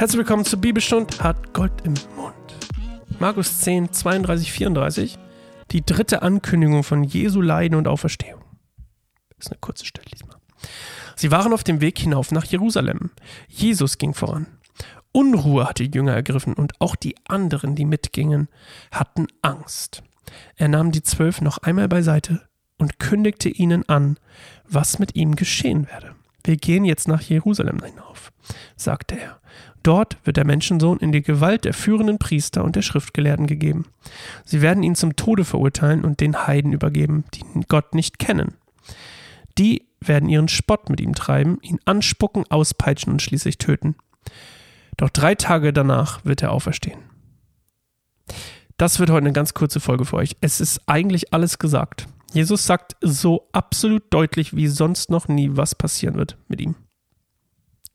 Herzlich willkommen zur Bibelstund hat Gold im Mund. Markus 10, 32, 34. Die dritte Ankündigung von Jesu Leiden und Auferstehung. Das ist eine kurze Stelle, lies mal. Sie waren auf dem Weg hinauf nach Jerusalem. Jesus ging voran. Unruhe hatte die Jünger ergriffen und auch die anderen, die mitgingen, hatten Angst. Er nahm die Zwölf noch einmal beiseite und kündigte ihnen an, was mit ihm geschehen werde. Wir gehen jetzt nach Jerusalem hinauf, sagte er. Dort wird der Menschensohn in die Gewalt der führenden Priester und der Schriftgelehrten gegeben. Sie werden ihn zum Tode verurteilen und den Heiden übergeben, die Gott nicht kennen. Die werden ihren Spott mit ihm treiben, ihn anspucken, auspeitschen und schließlich töten. Doch drei Tage danach wird er auferstehen. Das wird heute eine ganz kurze Folge für euch. Es ist eigentlich alles gesagt. Jesus sagt so absolut deutlich wie sonst noch nie, was passieren wird mit ihm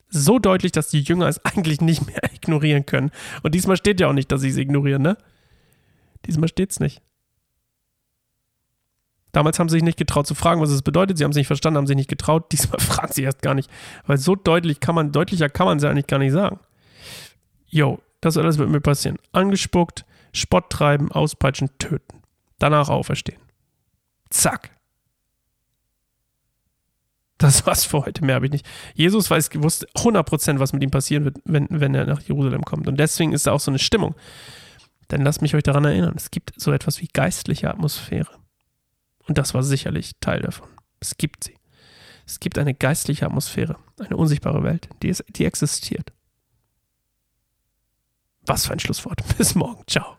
so deutlich, dass die Jünger es eigentlich nicht mehr ignorieren können. Und diesmal steht ja auch nicht, dass sie es ignorieren, ne? Diesmal steht es nicht. Damals haben sie sich nicht getraut zu fragen, was es bedeutet. Sie haben es nicht verstanden, haben sich nicht getraut. Diesmal fragen sie erst gar nicht. Weil so deutlich kann man, deutlicher kann man es eigentlich gar nicht sagen. Jo, das alles wird mir passieren. Angespuckt, Spott treiben, auspeitschen, töten. Danach auferstehen. Zack. Das war's für heute, mehr habe ich nicht. Jesus weiß, wusste 100%, was mit ihm passieren wird, wenn, wenn er nach Jerusalem kommt. Und deswegen ist da auch so eine Stimmung. Dann lasst mich euch daran erinnern, es gibt so etwas wie geistliche Atmosphäre. Und das war sicherlich Teil davon. Es gibt sie. Es gibt eine geistliche Atmosphäre, eine unsichtbare Welt, die, ist, die existiert. Was für ein Schlusswort. Bis morgen. Ciao.